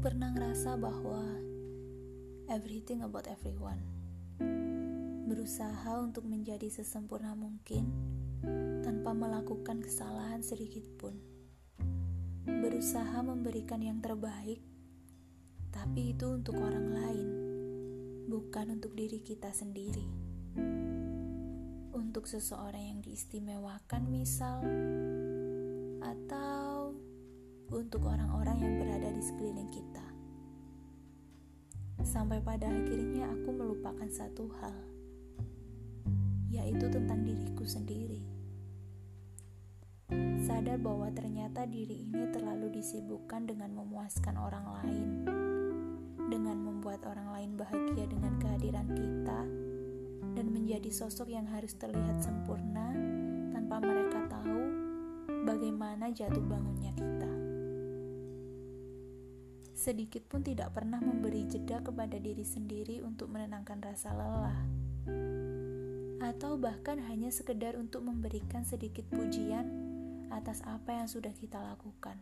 pernah ngerasa bahwa everything about everyone berusaha untuk menjadi sesempurna mungkin tanpa melakukan kesalahan sedikit pun. Berusaha memberikan yang terbaik, tapi itu untuk orang lain, bukan untuk diri kita sendiri. Untuk seseorang yang diistimewakan, misal, atau untuk orang-orang yang di sekeliling kita. Sampai pada akhirnya aku melupakan satu hal, yaitu tentang diriku sendiri. Sadar bahwa ternyata diri ini terlalu disibukkan dengan memuaskan orang lain, dengan membuat orang lain bahagia dengan kehadiran kita, dan menjadi sosok yang harus terlihat sempurna tanpa mereka tahu bagaimana jatuh bangunnya kita sedikit pun tidak pernah memberi jeda kepada diri sendiri untuk menenangkan rasa lelah, atau bahkan hanya sekedar untuk memberikan sedikit pujian atas apa yang sudah kita lakukan.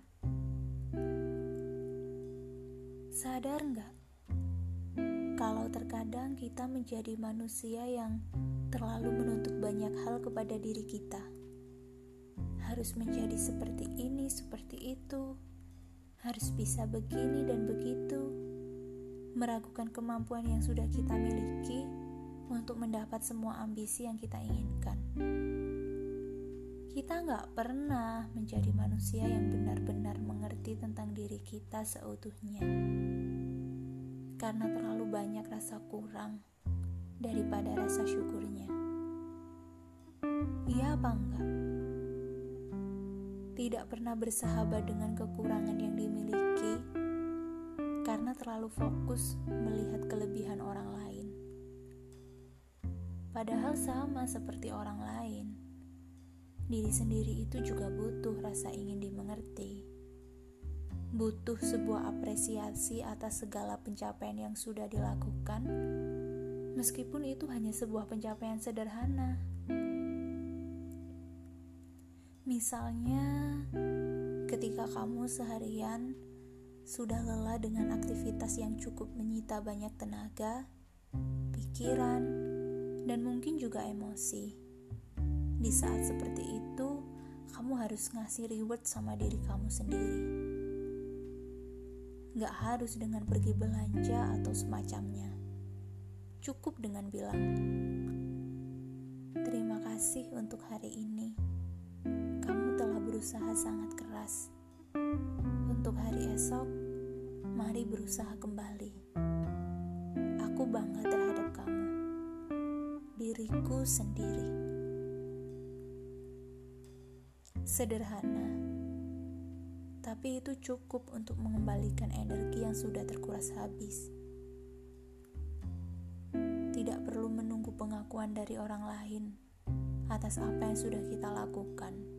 Sadar nggak? Kalau terkadang kita menjadi manusia yang terlalu menuntut banyak hal kepada diri kita, harus menjadi seperti ini, seperti itu, harus bisa begini dan begitu, meragukan kemampuan yang sudah kita miliki untuk mendapat semua ambisi yang kita inginkan. Kita nggak pernah menjadi manusia yang benar-benar mengerti tentang diri kita seutuhnya, karena terlalu banyak rasa kurang daripada rasa syukurnya. Iya apa enggak? Tidak pernah bersahabat dengan kekurangan yang dimiliki karena terlalu fokus melihat kelebihan orang lain. Padahal sama seperti orang lain, diri sendiri itu juga butuh rasa ingin dimengerti. Butuh sebuah apresiasi atas segala pencapaian yang sudah dilakukan, meskipun itu hanya sebuah pencapaian sederhana. Misalnya, ketika kamu seharian sudah lelah dengan aktivitas yang cukup menyita banyak tenaga, pikiran, dan mungkin juga emosi. Di saat seperti itu, kamu harus ngasih reward sama diri kamu sendiri. Gak harus dengan pergi belanja atau semacamnya. Cukup dengan bilang, "Terima kasih untuk hari ini." Berusaha sangat keras. Untuk hari esok, mari berusaha kembali. Aku bangga terhadap kamu, diriku sendiri. Sederhana, tapi itu cukup untuk mengembalikan energi yang sudah terkuras habis. Tidak perlu menunggu pengakuan dari orang lain atas apa yang sudah kita lakukan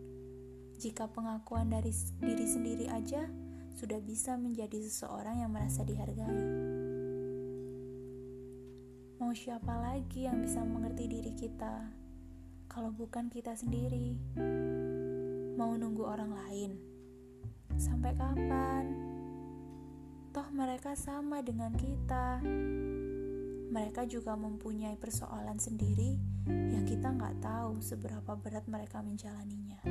jika pengakuan dari diri sendiri aja sudah bisa menjadi seseorang yang merasa dihargai. Mau siapa lagi yang bisa mengerti diri kita kalau bukan kita sendiri? Mau nunggu orang lain? Sampai kapan? Toh mereka sama dengan kita. Mereka juga mempunyai persoalan sendiri yang kita nggak tahu seberapa berat mereka menjalaninya.